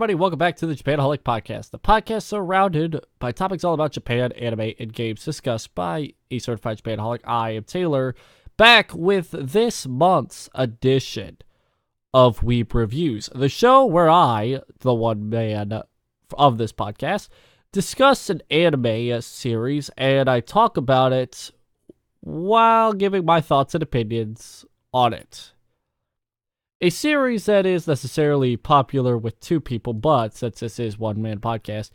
Everybody. Welcome back to the Japanaholic Podcast, the podcast surrounded by topics all about Japan, anime, and games discussed by a certified Japanaholic. I am Taylor, back with this month's edition of Weeb Reviews, the show where I, the one man of this podcast, discuss an anime series and I talk about it while giving my thoughts and opinions on it. A series that is necessarily popular with two people, but since this is one man podcast,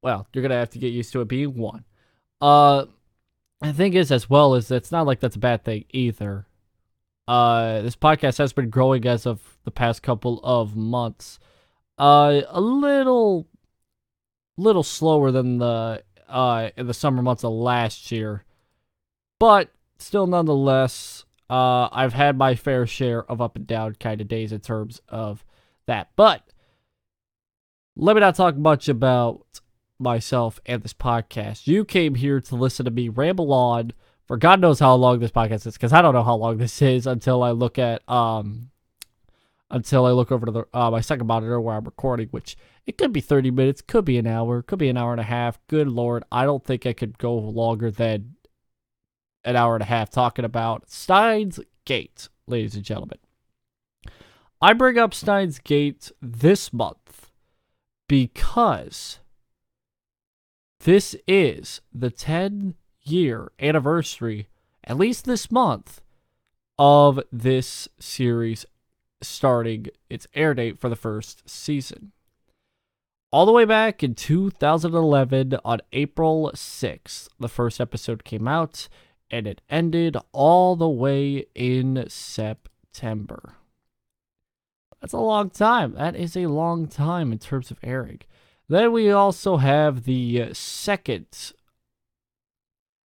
well, you're gonna have to get used to it being one. Uh, the thing is, as well, is it's not like that's a bad thing either. Uh, this podcast has been growing as of the past couple of months. Uh, a little, little slower than the uh in the summer months of last year, but still, nonetheless, uh, I've had my fair share of up and down kind of days in terms of that. But let me not talk much about myself and this podcast. You came here to listen to me ramble on for God knows how long this podcast is, because I don't know how long this is until I look at um until I look over to the uh, my second monitor where I'm recording, which it could be 30 minutes, could be an hour, could be an hour and a half. Good lord, I don't think I could go longer than an hour and a half talking about Steins Gate, ladies and gentlemen. I bring up Steins Gate this month because this is the 10 year anniversary, at least this month, of this series starting its air date for the first season. All the way back in 2011, on April 6th, the first episode came out and it ended all the way in September. That's a long time. That is a long time in terms of airing. Then we also have the second.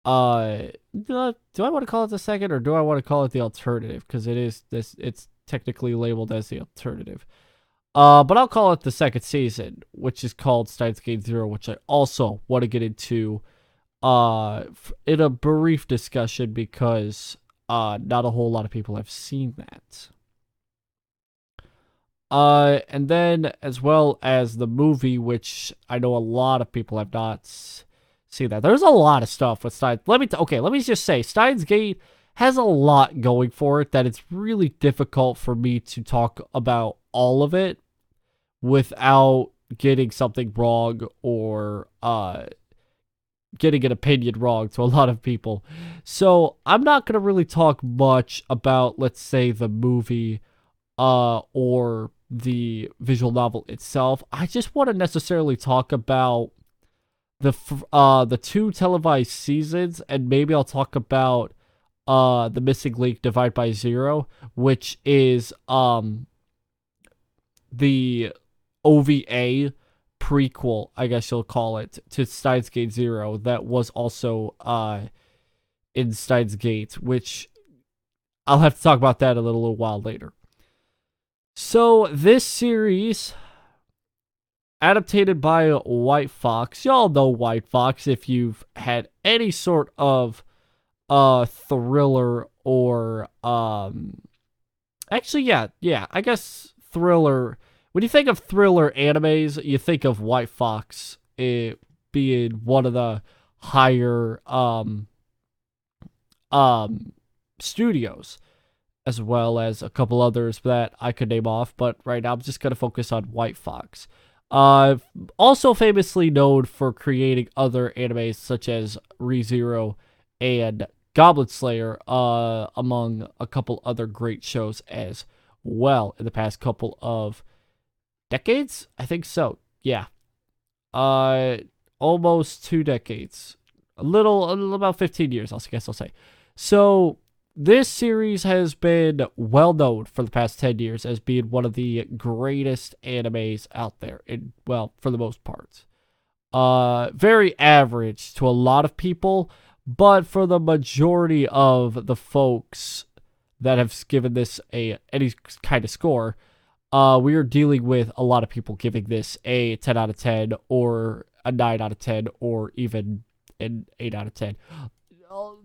Uh, do I, do I want to call it the second, or do I want to call it the alternative? Because it is this. It's technically labeled as the alternative. Uh, but I'll call it the second season, which is called Steins Gate Zero, which I also want to get into uh in a brief discussion because uh not a whole lot of people have seen that. Uh and then as well as the movie which I know a lot of people have not seen that. There's a lot of stuff with Steins. Let me t- okay, let me just say Steins Gate has a lot going for it that it's really difficult for me to talk about all of it without getting something wrong or uh getting an opinion wrong to a lot of people. So I'm not gonna really talk much about, let's say, the movie uh, or the visual novel itself. I just want to necessarily talk about the uh the two televised seasons, and maybe I'll talk about uh the missing link divide by zero, which is um the OVA prequel, I guess you'll call it, to Steins Gate Zero that was also uh, in Steins Gate, which I'll have to talk about that a little, little while later. So this series, adapted by White Fox, y'all know White Fox if you've had any sort of uh thriller or um actually yeah yeah I guess thriller when you think of thriller animes, you think of White Fox being one of the higher um um studios as well as a couple others that I could name off, but right now I'm just going to focus on White Fox. Uh also famously known for creating other animes such as ReZero and Goblin Slayer uh among a couple other great shows as well in the past couple of decades? I think so. Yeah. Uh, almost two decades. A little, a little about 15 years, I guess I'll say. So this series has been well known for the past 10 years as being one of the greatest animes out there. In, well, for the most part. Uh, very average to a lot of people, but for the majority of the folks that have given this a any kind of score, uh, we are dealing with a lot of people giving this a 10 out of 10 or a 9 out of 10 or even an 8 out of 10.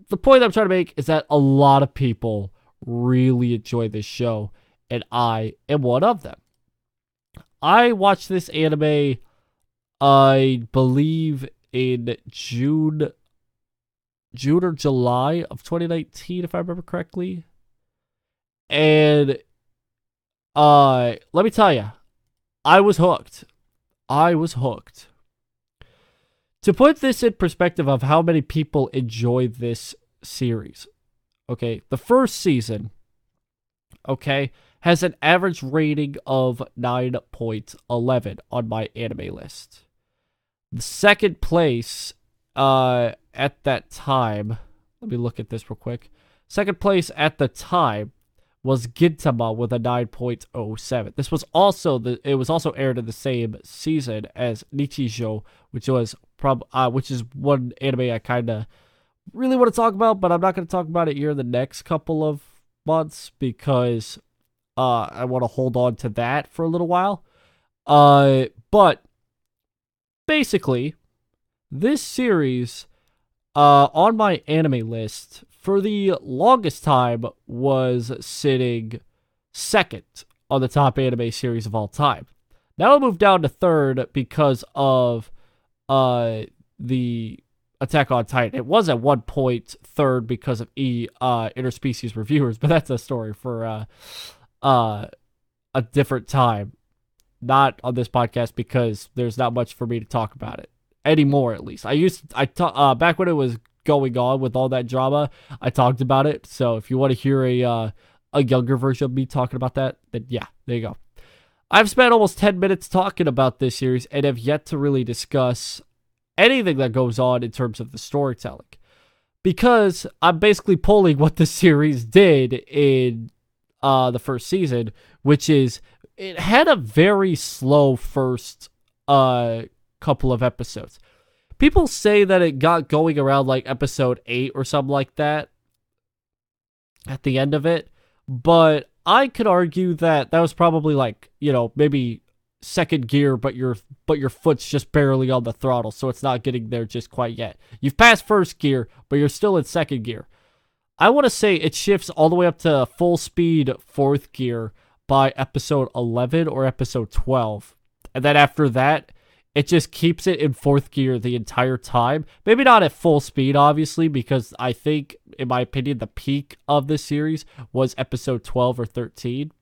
The point I'm trying to make is that a lot of people really enjoy this show, and I am one of them. I watched this anime, I believe in June, June or July of 2019, if I remember correctly. And uh, let me tell you, I was hooked. I was hooked. To put this in perspective of how many people enjoy this series, okay, the first season, okay, has an average rating of 9.11 on MyAnimeList. The second place uh, at that time, let me look at this real quick. Second place at the time was Gintama with a 9.07. This was also the it was also aired in the same season as Nichijou, which was prob uh, which is one anime I kind of really want to talk about, but I'm not going to talk about it here in the next couple of months because uh I want to hold on to that for a little while. Uh but basically this series uh on MyAnimeList for the longest time was sitting second on the top anime series of all time. Now it moved down to third because of uh the Attack on Titan. It was at one point third because of e uh interspecies reviewers, but that's a story for uh uh a different time. Not on this podcast because there's not much for me to talk about it anymore. At least I used to, I ta- uh back when it was going on with all that drama. I talked about it. So if you want to hear a uh, a younger version of me talking about that, then yeah, there you go. I've spent almost 10 minutes talking about this series and have yet to really discuss anything that goes on in terms of the storytelling. Because I'm basically pulling what the series did in uh, the first season, which is it had a very slow first uh, couple of episodes people say that it got going around like episode 8 or something like that at the end of it but i could argue that that was probably like you know maybe second gear but your but your foot's just barely on the throttle so it's not getting there just quite yet. You've passed first gear but you're still in second gear. I want to say it shifts all the way up to full speed fourth gear by episode 11 or episode 12 and then after that it just keeps it in fourth gear the entire time. Maybe not at full speed, obviously, because I think, in my opinion, the peak of this series was episode 12 or 13.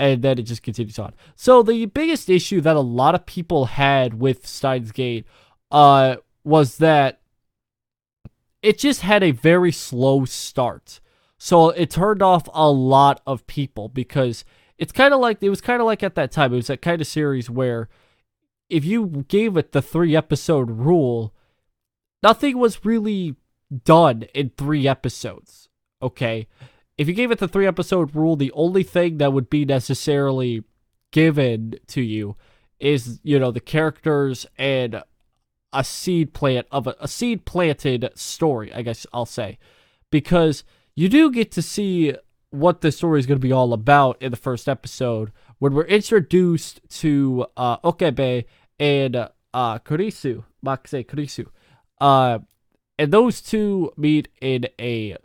And then it just continues on. So the biggest issue that a lot of people had with Steins Gate uh, was that it just had a very slow start. So it turned off a lot of people because it's kind of like it was kind of like at that time. It was that kind of series where if you gave it the three episode rule, nothing was really done in three episodes. Okay. If you gave it the three episode rule, the only thing that would be necessarily given to you is, you know, the characters and a seed plant of a, a seed planted story, I guess I'll say. Because you do get to see what the story is going to be all about in the first episode when we're introduced to uh, Okabe and uh, Kurisu, Makise Kurisu. Uh, and those two meet in a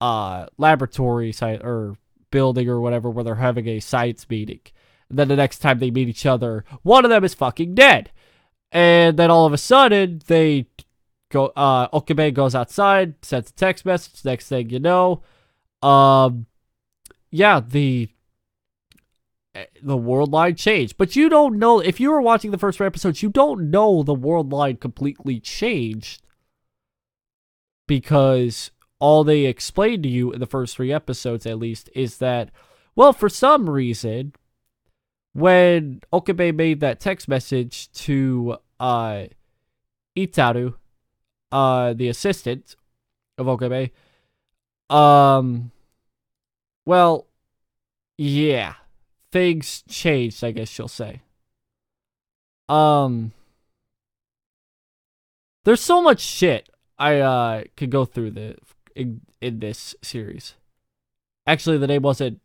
uh, laboratory site or building or whatever where they're having a science meeting. And then the next time they meet each other, one of them is fucking dead. And then all of a sudden, they go, uh, Okabe goes outside, sends a text message. Next thing you know, um, yeah, the the world line changed. But you don't know if you were watching the first three episodes, you don't know the world line completely changed because all they explained to you in the first three episodes, at least, is that well, for some reason, when Okabe made that text message to uh Itaru, uh the assistant of Okabe, um well, yeah things changed, I guess you'll say. Um There's so much shit I uh could go through the in, in this series. Actually, the name wasn't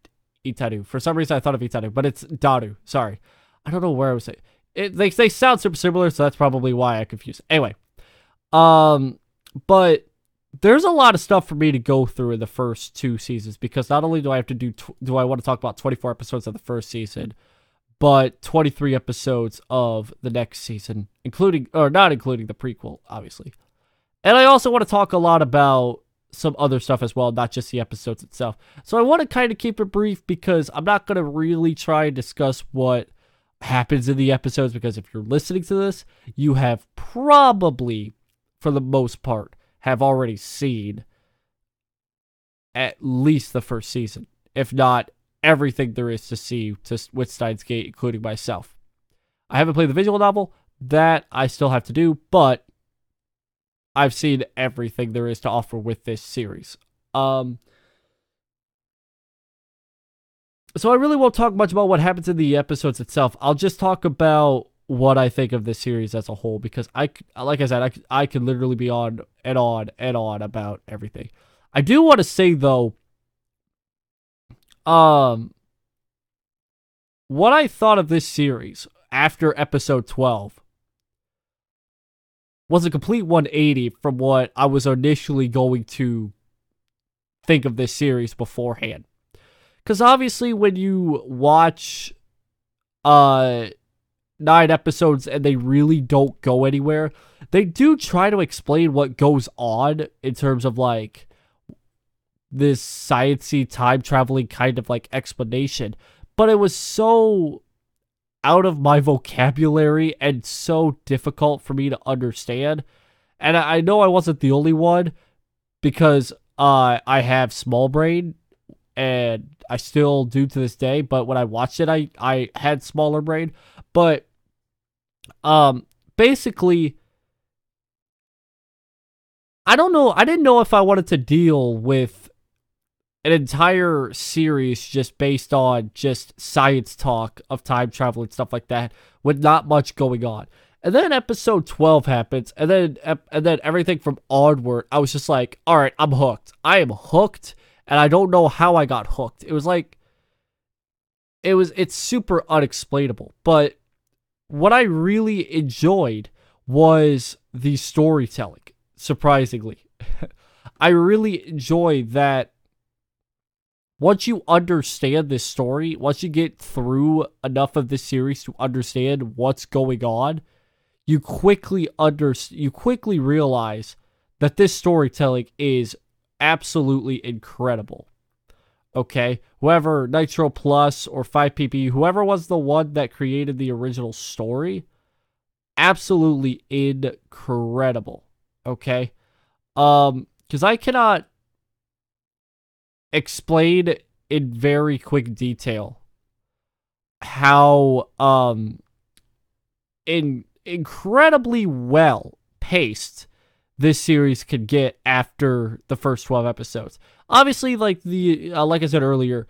Itaru. For some reason I thought of Itaru, but it's Daru. Sorry. I don't know where I was saying. It, they, they sound super similar, so that's probably why I confused. Anyway, um, but there's a lot of stuff for me to go through in the first two seasons because not only do I have to do tw- do I want to talk about 24 episodes of the first season, but 23 episodes of the next season, including or not including the prequel, obviously. And I also want to talk a lot about some other stuff as well, not just the episodes itself. So I want to kind of keep it brief because I'm not going to really try and discuss what happens in the episodes because if you're listening to this, you have probably, for the most part, have already seen at least the first season, if not everything there is to see to, with Steins Gate, including myself. I haven't played the visual novel. That I still have to do, but I've seen everything there is to offer with this series. Um, so I really won't talk much about what happens in the episodes itself. I'll just talk about what I think of this series as a whole because I, like I said, I, I could literally be on and on and on about everything. I do want to say though, um, what I thought of this series after episode 12 was a complete 180 from what I was initially going to think of this series beforehand. Because obviously, when you watch uh, nine episodes and they really don't go anywhere, they do try to explain what goes on in terms of like this sciency time traveling kind of like explanation. But it was so out of my vocabulary and so difficult for me to understand. And I know I wasn't the only one because uh, I have small brain and I still do to this day. But when I watched it, I, I had smaller brain. But um, basically, I don't know. I didn't know if I wanted to deal with an entire series just based on just science talk of time travel and stuff like that with not much going on. And then episode 12 happens and then and then everything from onward I was just like, "All right, I'm hooked. I am hooked." And I don't know how I got hooked. It was like it was it's super unexplainable. But what I really enjoyed was the storytelling, surprisingly. I really enjoy that once you understand this story, once you get through enough of this series to understand what's going on, you quickly under you quickly realize that this storytelling is absolutely incredible. Okay, whoever Nitro Plus or 5pb., whoever was the one that created the original story, absolutely incredible. Okay, um, because I cannot explain in very quick detail how um in incredibly well paced this series could get after the first 12 episodes. Obviously like the uh, like I said earlier,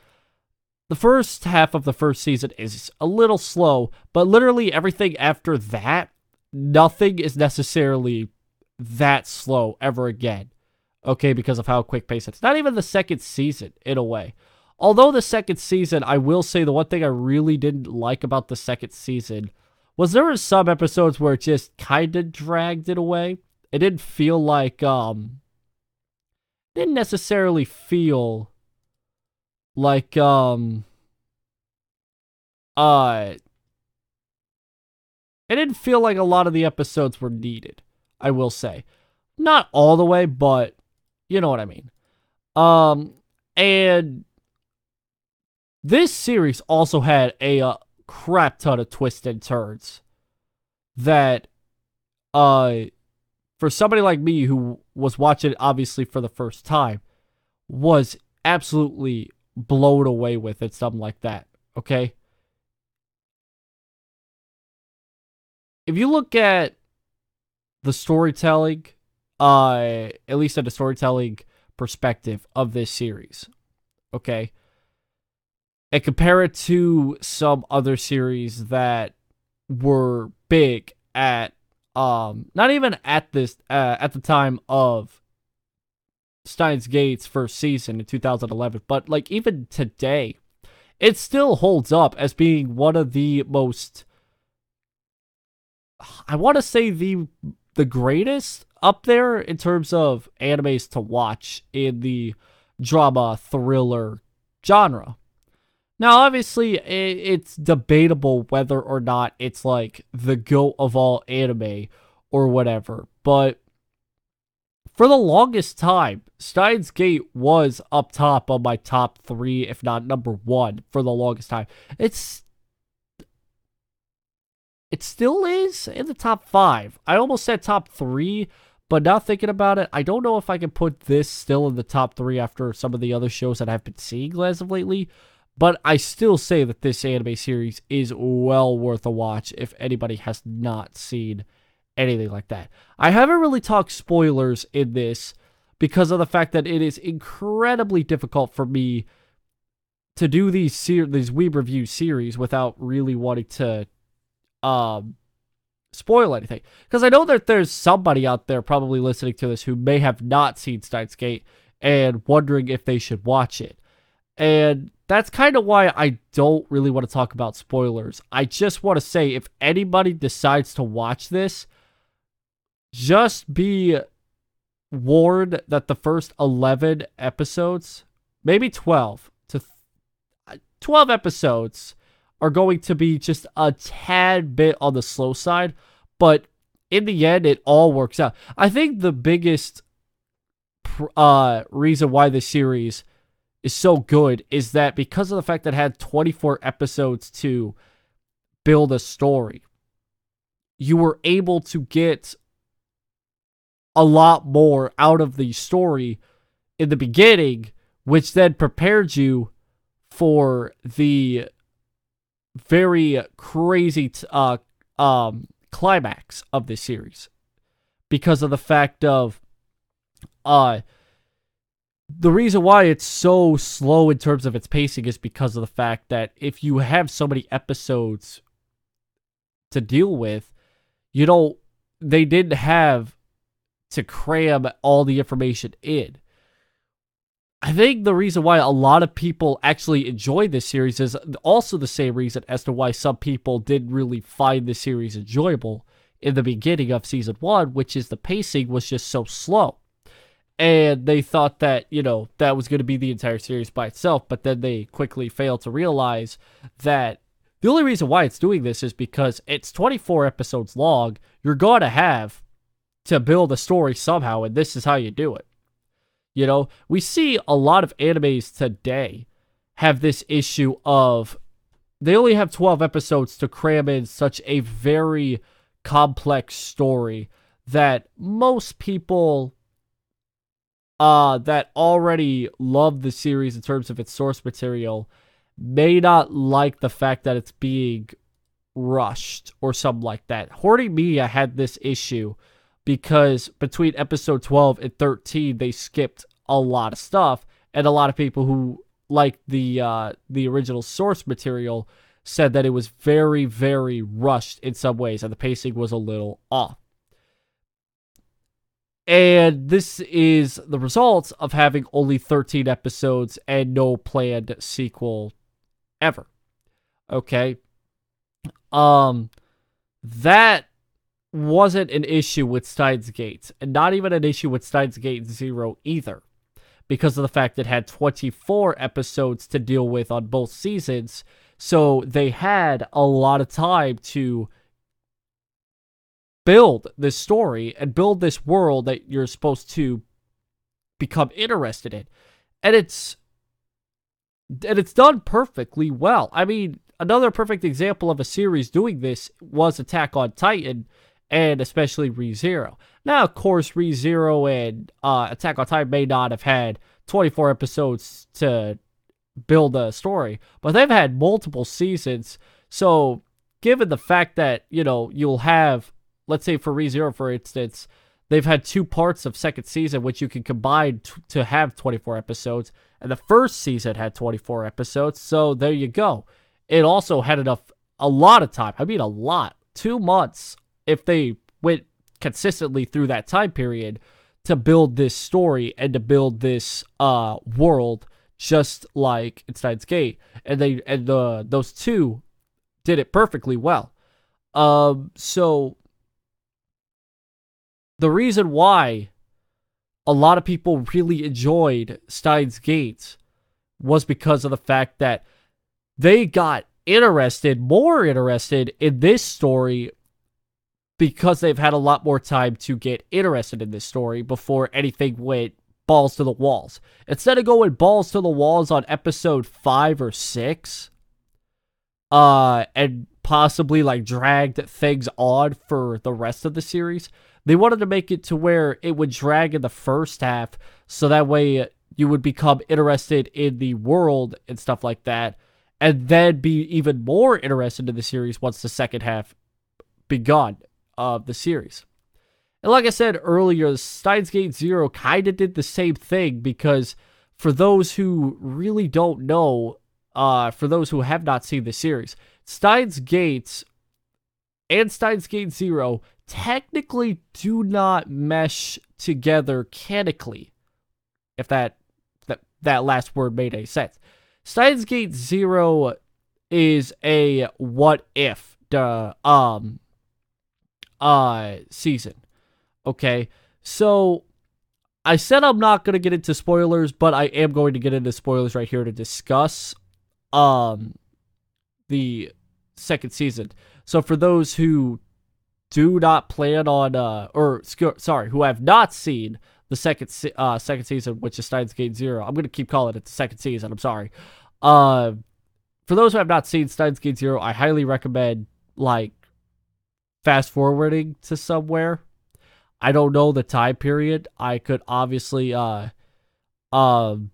the first half of the first season is a little slow, but literally everything after that, nothing is necessarily that slow ever again okay, because of how quick pace it's. Not even the second season, in a way. Although the second season, I will say the one thing I really didn't like about the second season was there were some episodes where it just kind of dragged it away. It didn't feel like, um, didn't necessarily feel like, um, uh, it didn't feel like a lot of the episodes were needed, I will say. Not all the way, but you know what I mean. Um, and this series also had a uh, crap ton of twists and turns that, uh, for somebody like me who was watching it obviously for the first time, was absolutely blown away with it, something like that. Okay. If you look at the storytelling uh at least at a storytelling perspective of this series. Okay? And compare it to some other series that were big at um not even at this uh, at the time of Steins Gate's first season in 2011, but like even today, it still holds up as being one of the most I want to say the the greatest up there in terms of animes to watch in the drama thriller genre. Now, obviously, it's debatable whether or not it's like the goat of all anime or whatever, but for the longest time, Steins Gate was up top on my top three, if not number one, for the longest time. It's it still is in the top five. I almost said top three, but now thinking about it, I don't know if I can put this still in the top three after some of the other shows that I've been seeing as of lately. But I still say that this anime series is well worth a watch if anybody has not seen anything like that. I haven't really talked spoilers in this because of the fact that it is incredibly difficult for me to do these ser- these Weeb review series without really wanting to um spoil anything. Because I know that there's somebody out there probably listening to this who may have not seen Steins Gate and wondering if they should watch it. And that's kind of why I don't really want to talk about spoilers. I just want to say if anybody decides to watch this, just be warned that the first 11 episodes, maybe 12 to th- 12 episodes are going to be just a tad bit on the slow side, but in the end it all works out. I think the biggest uh reason why the series is so good is that because of the fact that it had 24 episodes to build a story, you were able to get a lot more out of the story in the beginning, which then prepared you for the very crazy t- uh, um, climax of this series because of the fact of uh the reason why it's so slow in terms of its pacing is because of the fact that if you have so many episodes to deal with, you don't they didn't have to cram all the information in. I think the reason why a lot of people actually enjoyed this series is also the same reason as to why some people didn't really find the series enjoyable in the beginning of season one, which is the pacing was just so slow. And they thought that, you know, that was going to be the entire series by itself, but then they quickly failed to realize that the only reason why it's doing this is because it's 24 episodes long. You're going to have to build a story somehow, and this is how you do it. You know, we see a lot of animes today have this issue of they only have 12 episodes to cram in such a very complex story that most people uh that already love the series in terms of its source material may not like the fact that it's being rushed or something like that. Horimiya had this issue because between episode 12 and 13 they skipped a lot of stuff and a lot of people who like the uh, the original source material said that it was very very rushed in some ways and the pacing was a little off and this is the result of having only 13 episodes and no planned sequel ever okay um that wasn't an issue with Steins Gate, and not even an issue with Steins Gate Zero either, because of the fact it had 24 episodes to deal with on both seasons. So they had a lot of time to build this story and build this world that you're supposed to become interested in. And it's and it's done perfectly well. I mean, another perfect example of a series doing this was Attack on Titan and especially ReZero. Now, of course, ReZero and uh, Attack on Titan may not have had 24 episodes to build a story, but they've had multiple seasons. So, given the fact that, you know, you'll have, let's say for ReZero, for instance, they've had two parts of second season, which you can combine t- to have 24 episodes, and the first season had 24 episodes. So, there you go. It also had enough, a lot of time. I mean, a lot. Two months if they went consistently through that time period to build this story and to build this uh world just like in Steins Gate. And they and uh, those two did it perfectly well. Um so the reason why a lot of people really enjoyed Steins Gate was because of the fact that they got interested, more interested in this story because they've had a lot more time to get interested in this story before anything went balls to the walls. Instead of going balls to the walls on episode 5 or 6 uh and possibly like dragged things on for the rest of the series, they wanted to make it to where it would drag in the first half so that way you would become interested in the world and stuff like that and then be even more interested in the series once the second half begun of the series. And like I said earlier, Steins Gate Zero kind of did the same thing because for those who really don't know, uh, for those who have not seen the series, Steins Gate and Steins Gate Zero technically do not mesh together canonically. If that that that last word made any sense. Steins Gate Zero is a what if the um uh season. Okay. So I said I'm not to get into spoilers, but I am going to get into spoilers right here to discuss um the second season. So for those who do not plan on uh or sorry, who have not seen the second uh second season, which is Steins Gate Zero. I'm gonna keep calling it the second season. I'm sorry. Uh, for those who have not seen Steins Gate Zero, I highly recommend like fast forwarding to somewhere. I don't know the time period. I could obviously uh um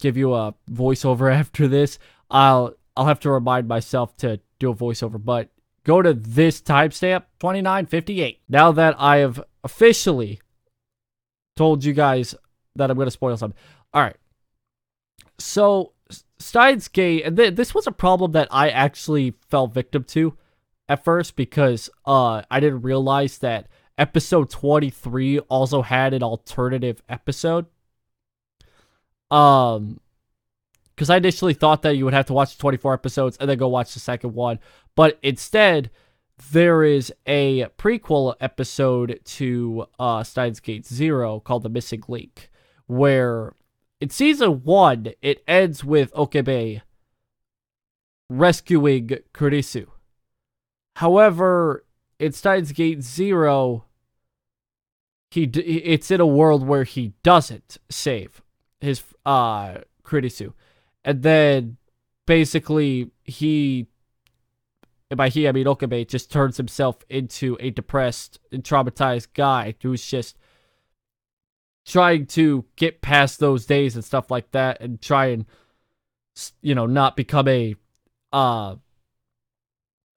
give you a voiceover after this. I'll I'll have to remind myself to do a voiceover, but go to this timestamp 2958. Now that I have officially told you guys that I'm going to spoil something. All right. So Steins Gate, and th- this was a problem that I actually fell victim to at first because uh, I didn't realize that episode 23 also had an alternative episode. Um, because I initially thought that you would have to watch 24 episodes and then go watch the second one, but instead, there is a prequel episode to uh, Steins Gate Zero called The Missing Link, where in season one, it ends with Okabe rescuing Kurisu. However, in Steins Gate Zero, he it's in a world where he doesn't save his uh Kurisu, and then basically he and by he I mean Okabe just turns himself into a depressed and traumatized guy who's just trying to get past those days and stuff like that and try and you know not become a uh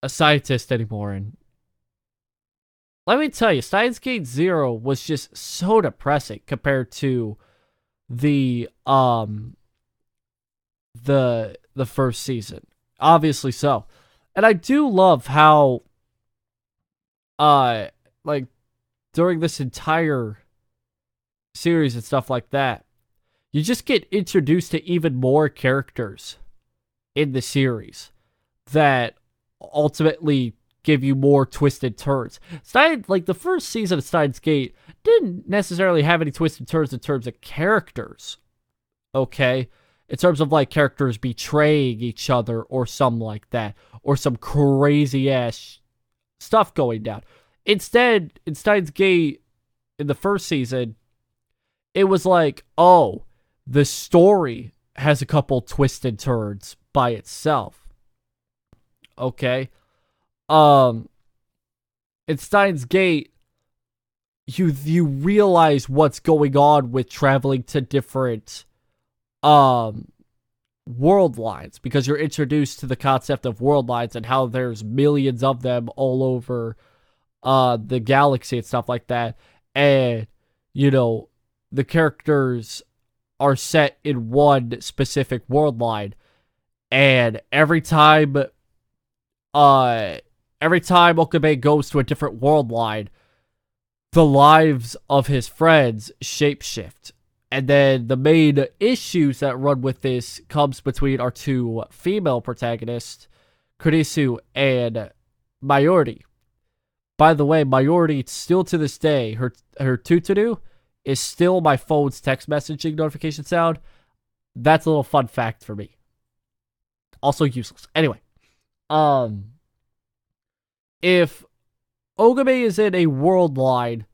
a scientist anymore. And let me tell you Steins Gate 0 was just so depressing compared to the um the the first season. Obviously so and I do love how uh like during this entire series and stuff like that, you just get introduced to even more characters in the series that ultimately give you more twisted turns. Stein, like the first season of Steins Gate didn't necessarily have any twisted turns in terms of characters. Okay? In terms of like characters betraying each other or some like that or some crazy ass stuff going down. Instead, in Steins Gate, in the first season, it was like, oh, the story has a couple twisted turns by itself. Okay. Um in Steins Gate, you you realize what's going on with traveling to different um world lines because you're introduced to the concept of world lines and how there's millions of them all over uh the galaxy and stuff like that. And you know the characters are set in one specific world line and every time uh every time Okabe goes to a different world line the lives of his friends shapeshift and then the main issues that run with this comes between our two female protagonists, Kurisu and Mayuri. By the way, Mayuri still to this day, her her tutturu is still my phone's text messaging notification sound. That's a little fun fact for me. Also useless. Anyway, um, if Okabe is in a world line,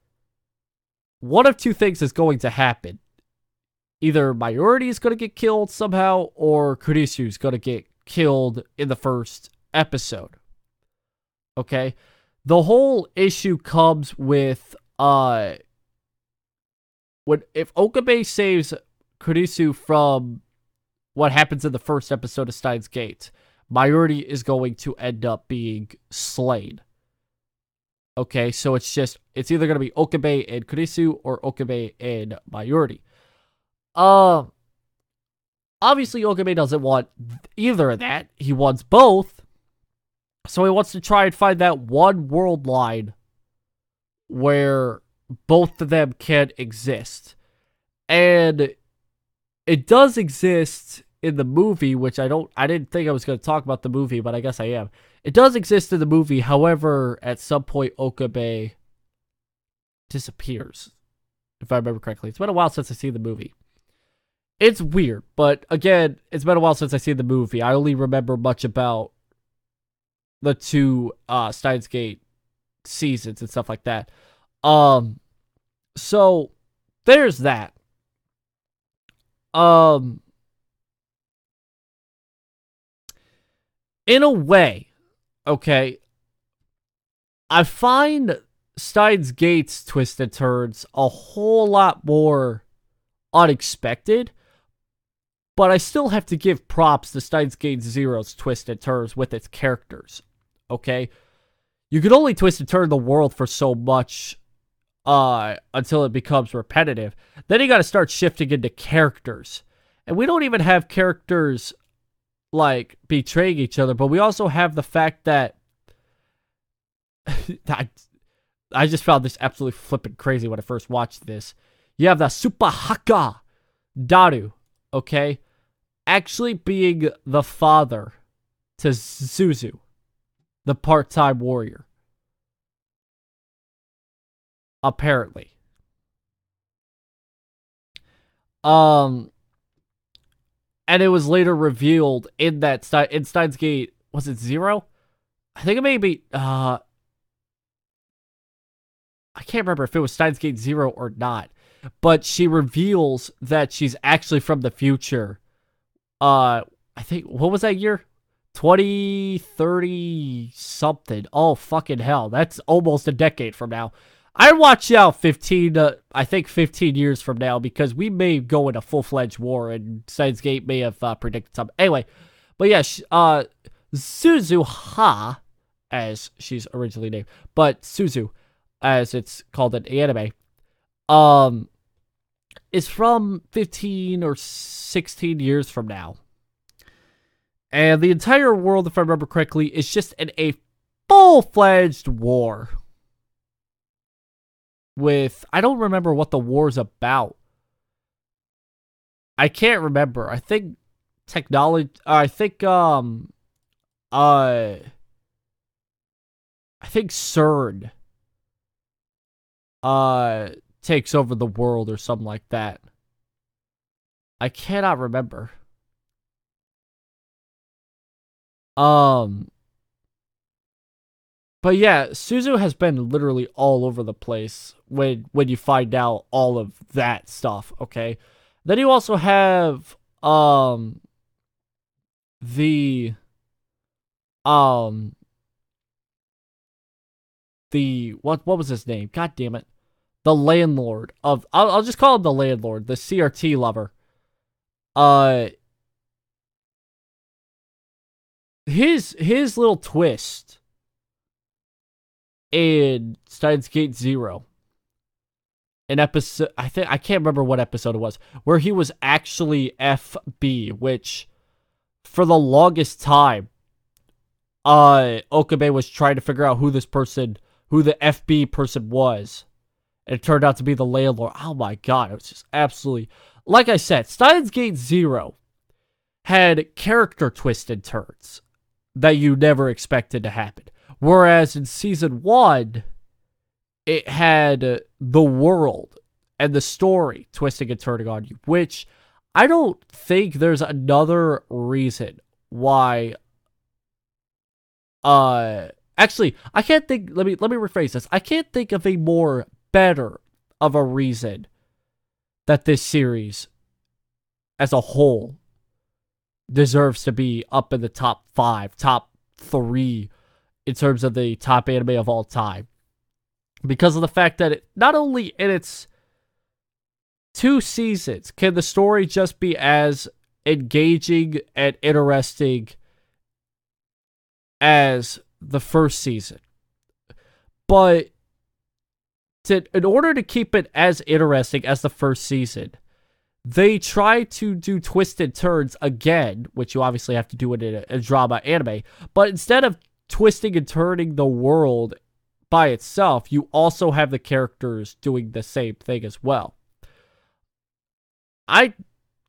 one of two things is going to happen. Either Mayuri is going to get killed somehow, or Kurisu is going to get killed in the first episode. Okay? The whole issue comes with uh when if Okabe saves Kurisu from what happens in the first episode of Steins Gate, Mayuri is going to end up being slain. Okay, so it's just it's either gonna be Okabe and Kurisu or Okabe and Mayuri. Uh obviously Okabe doesn't want either of that. He wants both. So he wants to try and find that one world line where both of them can exist. And it does exist in the movie, which I don't I didn't think I was going to talk about the movie, but I guess I am. It does exist in the movie. However, at some point Okabe disappears. If I remember correctly. It's been a while since I've seen the movie. It's weird, but again, it's been a while since I've seen the movie. I only remember much about the two uh Steins Gate seasons and stuff like that. Um so there's that. Um in a way, okay, I find Steins Gate's twisted turns a whole lot more unexpected, but I still have to give props to Steins Gate Zero's twisted turns with its characters. Okay? You can only twist and turn the world for so much uh until it becomes repetitive. Then you got to start shifting into characters. And we don't even have characters like betraying each other, but we also have the fact that I, I just found this absolutely flipping crazy when I first watched this. You have the Supahaka Daru, okay? Actually being the father to Suzu, the part time warrior. Apparently. Um, and it was later revealed in that in Steins Gate. Was it zero? I think it may be. Uh, I can't remember if it was Steins Gate zero or not, but she reveals that she's actually from the future. Uh, I think what was that year? 2030 something. Oh fucking hell. That's almost a decade from now. I watch out 15, uh, I think 15 years from now because we may go in a full fledged war and Steins Gate may have uh, predicted something. Anyway, but yeah, uh, Suzuha, as she's originally named, but Suzu, as it's called in anime, um, is from 15 or 16 years from now. And the entire world, if I remember correctly, is just in a full fledged war with I don't remember what the war's about. I can't remember. I think technology I think um uh I think CERN uh takes over the world or something like that. I cannot remember. Um but yeah, Suzu has been literally all over the place when when you find out all of that stuff, okay? Then you also have um the um the what what was his name? God damn it. The landlord of I'll, I'll just call him the landlord, the CRT lover. Uh his his little twist in Steins Gate Zero. An episode, I think, I can't remember what episode it was, where he was actually FB, which for the longest time, uh, Okabe was trying to figure out who this person, who the FB person was. It turned out to be the landlord. Oh my god, it was just absolutely. Like I said, Steins Gate Zero had character twisted turns that you never expected to happen. Whereas in season one, it had the world and the story twisting and turning on you, which I don't think there's another reason why uh actually I can't think let me let me rephrase this. I can't think of a more better of a reason that this series as a whole deserves to be up in the top 5, top 3 in terms of the top anime of all time. Because of the fact that it not only in its two seasons can the story just be as engaging and interesting as the first season. But to, in order to keep it as interesting as the first season, they try to do twisted turns again, which you obviously have to do it in a, a drama anime. But instead of twisting and turning the world by itself, you also have the characters doing the same thing as well. I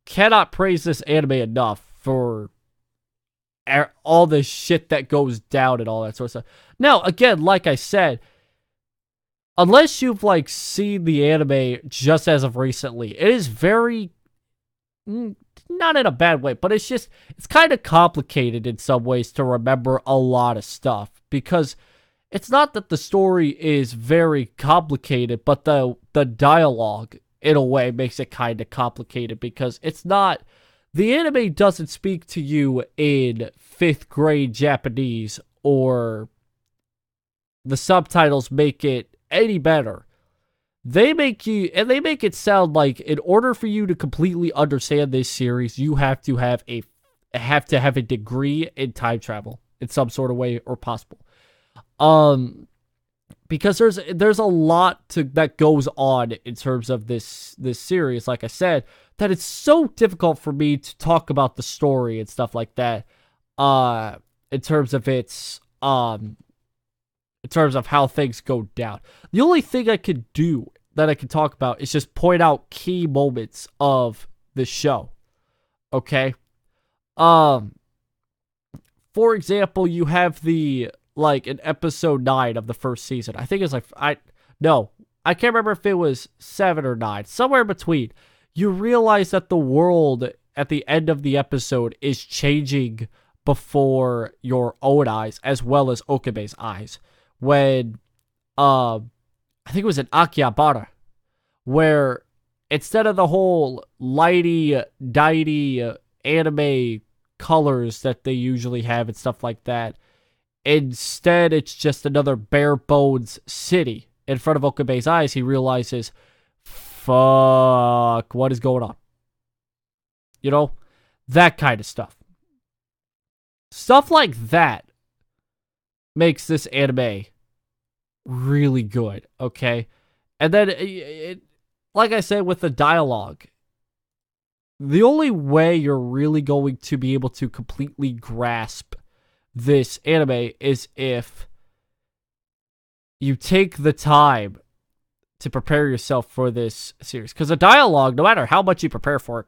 cannot praise this anime enough for all the shit that goes down and all that sort of stuff. Now, again, like I said, unless you've like seen the anime just as of recently, it is very not in a bad way, but it's just it's kind of complicated in some ways to remember a lot of stuff because it's not that the story is very complicated, but the the dialogue in a way makes it kind of complicated because it's not the anime doesn't speak to you in 5th grade Japanese or the subtitles make it any better. They make you and they make it sound like in order for you to completely understand this series, you have to have a have to have a degree in time travel in some sort of way or possible. Um because there's there's a lot to that goes on in terms of this this series like i said that it's so difficult for me to talk about the story and stuff like that uh in terms of its um in terms of how things go down the only thing i could do that i can talk about is just point out key moments of the show okay um for example you have the like in episode nine of the first season. I think it's like I no, I can't remember if it was seven or nine, somewhere in between. You realize that the world at the end of the episode is changing before your own eyes as well as Okabe's eyes. When uh I think it was in Akihabara, where instead of the whole lighty, dighty anime colors that they usually have and stuff like that, Instead, it's just another bare bones city. In front of Okabe's eyes, he realizes, fuck, what is going on? You know? That kind of stuff. Stuff like that makes this anime really good, okay? And then, it, it, like I said, with the dialogue, the only way you're really going to be able to completely grasp this anime is if you take the time to prepare yourself for this series. Because the dialogue, no matter how much you prepare for it,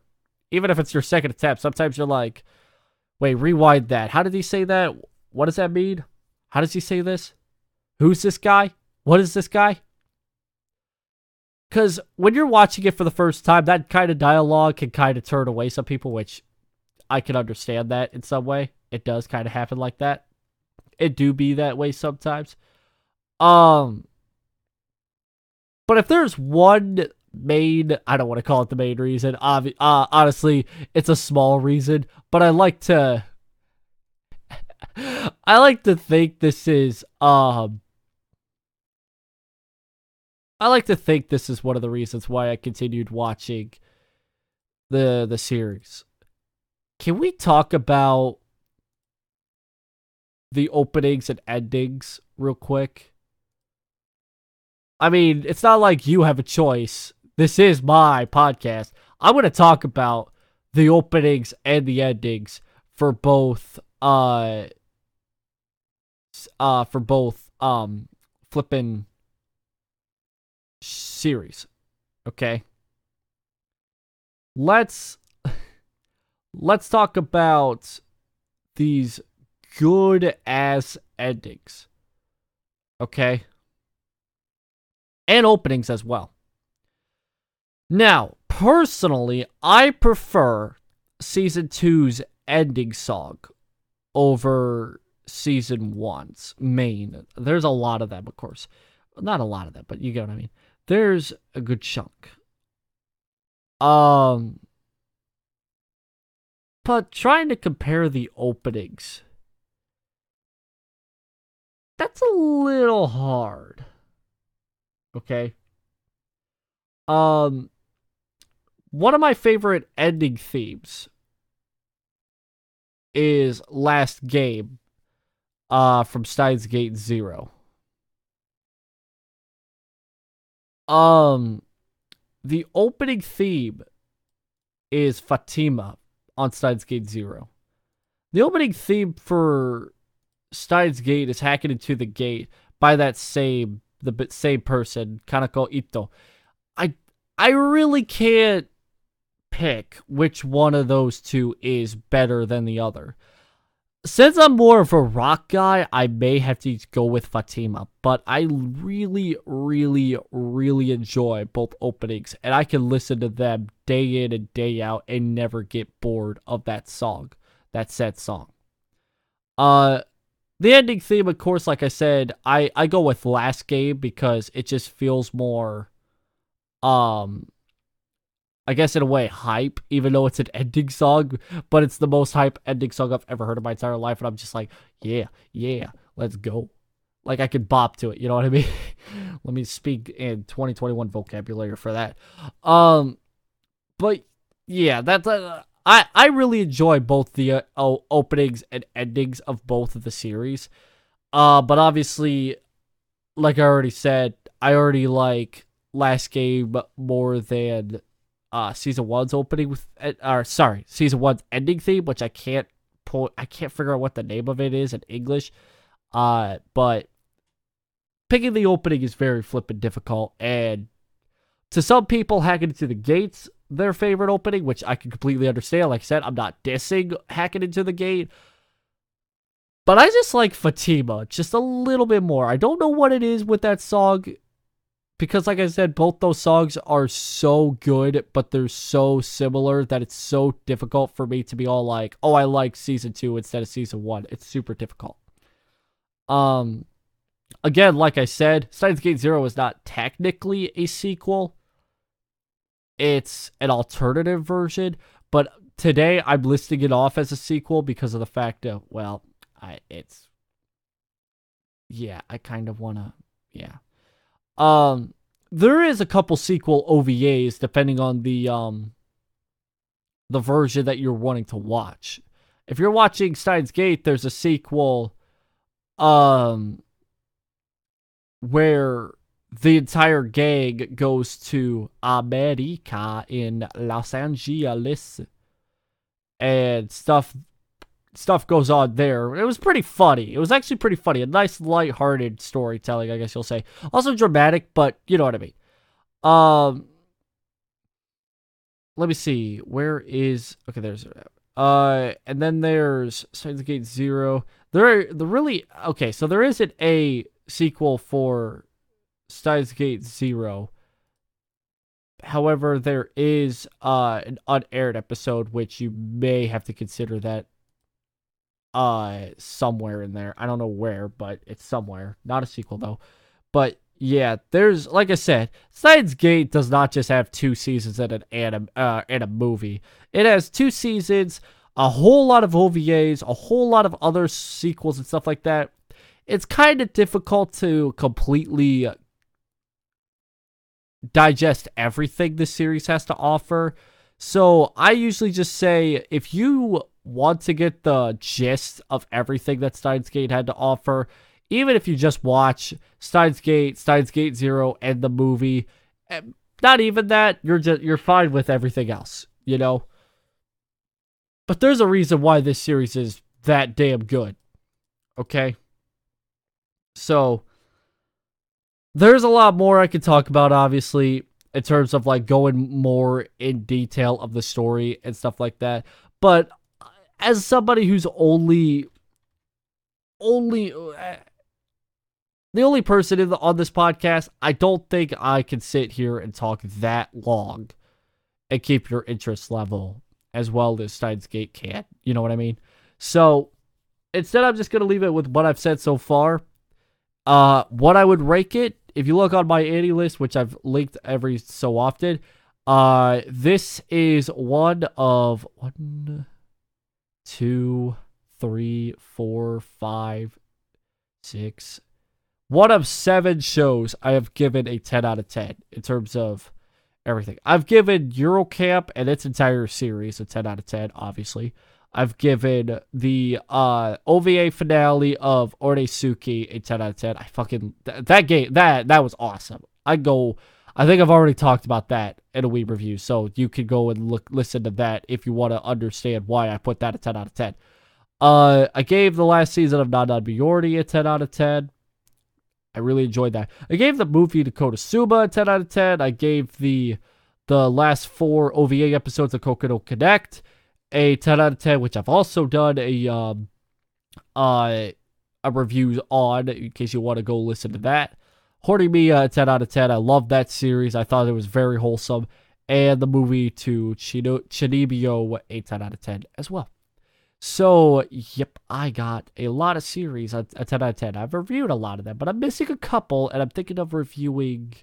even if it's your second attempt, sometimes you're like, wait, rewind that. How did he say that? What does that mean? How does he say this? Who's this guy? What is this guy? Because when you're watching it for the first time, that kind of dialogue can kind of turn away some people, which I can understand that in some way it does kind of happen like that. It do be that way sometimes. Um but if there's one main, I don't want to call it the main reason. Obvi- uh, honestly, it's a small reason, but I like to I like to think this is um I like to think this is one of the reasons why I continued watching the the series. Can we talk about the openings and endings real quick? I mean, it's not like you have a choice. This is my podcast. I'm going to talk about the openings and the endings for both uh uh for both um flipping series. Okay? Let's let's talk about these good ass endings. Okay? And openings as well. Now, personally, I prefer season two's ending song over season one's main. There's a lot of them, of course. Not a lot of them, but you get what I mean. There's a good chunk. Um, but trying to compare the openings, that's a little hard. Okay. Um, one of my favorite ending themes is Last Game uh, from Steins Gate Zero. Um, the opening theme is Fatima on Steins Gate Zero. The opening theme for Steins Gate is hacking into the gate by that same the same person, Kanako Ito. I I really can't pick which one of those two is better than the other. Since I'm more of a rock guy, I may have to go with Fatima, but I really, really, really enjoy both openings, and I can listen to them day in and day out and never get bored of that song, that said song. Uh, the ending theme, of course, like I said, I I go with Last Game because it just feels more, um, I guess in a way, hype, even though it's an ending song, but it's the most hype ending song I've ever heard in my entire life. And I'm just like, yeah, yeah, let's go. Like I could bop to it, you know what I mean? Let me speak in 2021 vocabulary for that. Um, but yeah, that's uh, I I really enjoy both the uh, openings and endings of both of the series. Uh, but obviously, like I already said, I already like Last Game more than uh season one's opening with or sorry season one's ending theme which i can't pull i can't figure out what the name of it is in english. Uh but picking the opening is very flippin' difficult and to some people hacking into the gates their favorite opening which i can completely understand. Like i said i'm not dissing hacking into the gate. But i just like fatima just a little bit more. I don't know what it is with that song because like I said, both those songs are so good, but they're so similar that it's so difficult for me to be all like, "Oh, I like season 2 instead of season 1." It's super difficult. Um again, like I said, Steins Gate 0 is not technically a sequel. It's an alternative version, but today I'm listing it off as a sequel because of the fact that well, I it's yeah, I kind of want to yeah. Um, there is a couple sequel OVAs depending on the um the version that you're wanting to watch. If you're watching Steins Gate, there's a sequel um where the entire gang goes to America in Los Angeles and stuff stuff goes on there. It was pretty funny. It was actually pretty funny. A nice, light-hearted storytelling, I guess you'll say. Also dramatic, but you know what I mean. Um, let me see. Where is okay? There's uh, and then there's Steins Gate Zero. There, the really okay. So there isn't a sequel for Steins Gate Zero. However, there is uh an unaired episode which you may have to consider that uh somewhere in there. I don't know where, but it's somewhere. Not a sequel though. But yeah, there's like I said, Steins Gate does not just have two seasons and an anim, uh and a movie. It has two seasons, a whole lot of OVAs, a whole lot of other sequels and stuff like that. It's kind of difficult to completely digest everything the series has to offer. So I usually just say if you want to get the gist of everything that Steins Gate had to offer, even if you just watch Steins Gate, Steins Gate Zero, and the movie, eh, not even that, you're just you're fine with everything else, you know. But there's a reason why this series is that damn good. Okay? So there's a lot more I could talk about, obviously, in terms of like going more in detail of the story and stuff like that. But as somebody who's only only uh, the only person the, on this podcast, I don't think I can sit here and talk that long and keep your interest level as well as Steins Gate can. You know what I mean? So instead, I'm just gonna leave it with what I've said so far. Uh, what I would rank it, if you look on MyAnimeList, which I've linked every so often, uh, this is one of one, two, three, four, five, six, one of seven shows I have given a 10 out of 10 in terms of everything. I've given Yuru Camp and its entire series a 10 out of 10, obviously. I've given the uh, OVA finale of Oresuki a 10 out of 10. I fucking th- that game that that was awesome. I go I think I've already talked about that in a Weeb Review, so you can go and look listen to that if you want to understand why I put that a 10 out of 10. Uh, I gave the last season of Non-Non-Biyori a 10 out of 10. I really enjoyed that. I gave the movie to Konosuba a 10 out of 10. I gave the the last four OVA episodes of Kokoro Connect a 10 out of 10, which I've also done a um uh a review on in case you want to go listen to that. Horimiya uh, 10 out of 10. I love that series. I thought it was very wholesome. And the movie to Chino- Chunibyo a 10 out of 10 as well. So, yep, I got a lot of series a, a 10 out of 10. I've reviewed a lot of them, but I'm missing a couple, and I'm thinking of reviewing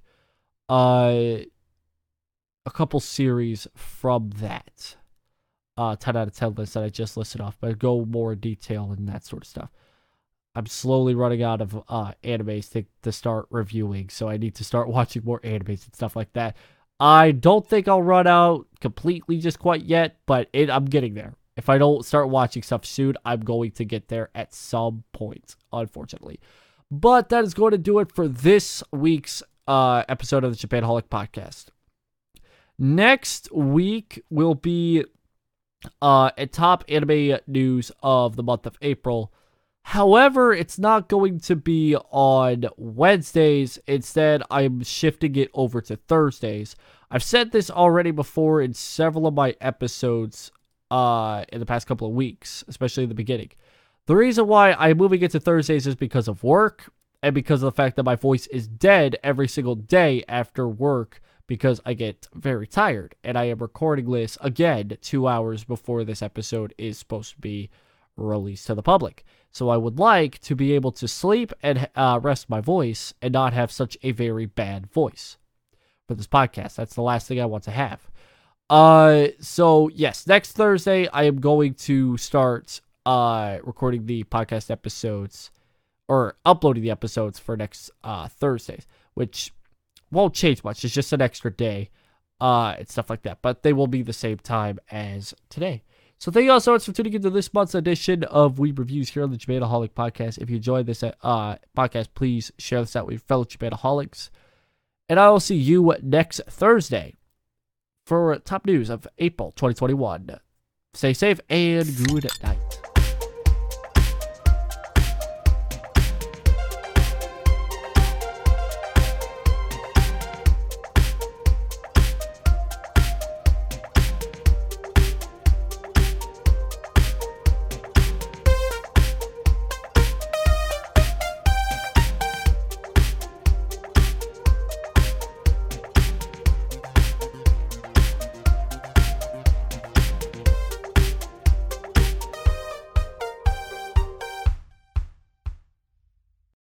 uh, a couple series from that uh, 10 out of 10 list that I just listed off, but I'll go more detail and that sort of stuff. I'm slowly running out of uh, animes to, to start reviewing, so I need to start watching more animes and stuff like that. I don't think I'll run out completely just quite yet, but it, I'm getting there if I don't start watching stuff soon, I'm going to get there at some point, unfortunately. But that is going to do it for this week's uh, episode of the Japanaholic podcast. Next week will be uh, a top anime news of the month of April. However, it's not going to be on Wednesdays. Instead, I'm shifting it over to Thursdays. I've said this already before in several of my episodes uh, in the past couple of weeks, especially in the beginning. The reason why I'm moving it to Thursdays is because of work and because of the fact that my voice is dead every single day after work because I get very tired and I am recording this again two hours before this episode is supposed to be released to the public. So I would like to be able to sleep and uh, rest my voice and not have such a very bad voice for this podcast. That's the last thing I want to have. Uh, so yes, next Thursday I am going to start uh recording the podcast episodes or uploading the episodes for next uh Thursdays, which won't change much. It's just an extra day, uh, and stuff like that. But they will be the same time as today. So thank you all so much for tuning into this month's edition of Weeb Reviews here on the Japanaholic Podcast. If you enjoyed this uh podcast, please share this out with your fellow Japanaholics. And I will see you next Thursday for top news of April 2021. Stay safe and good night.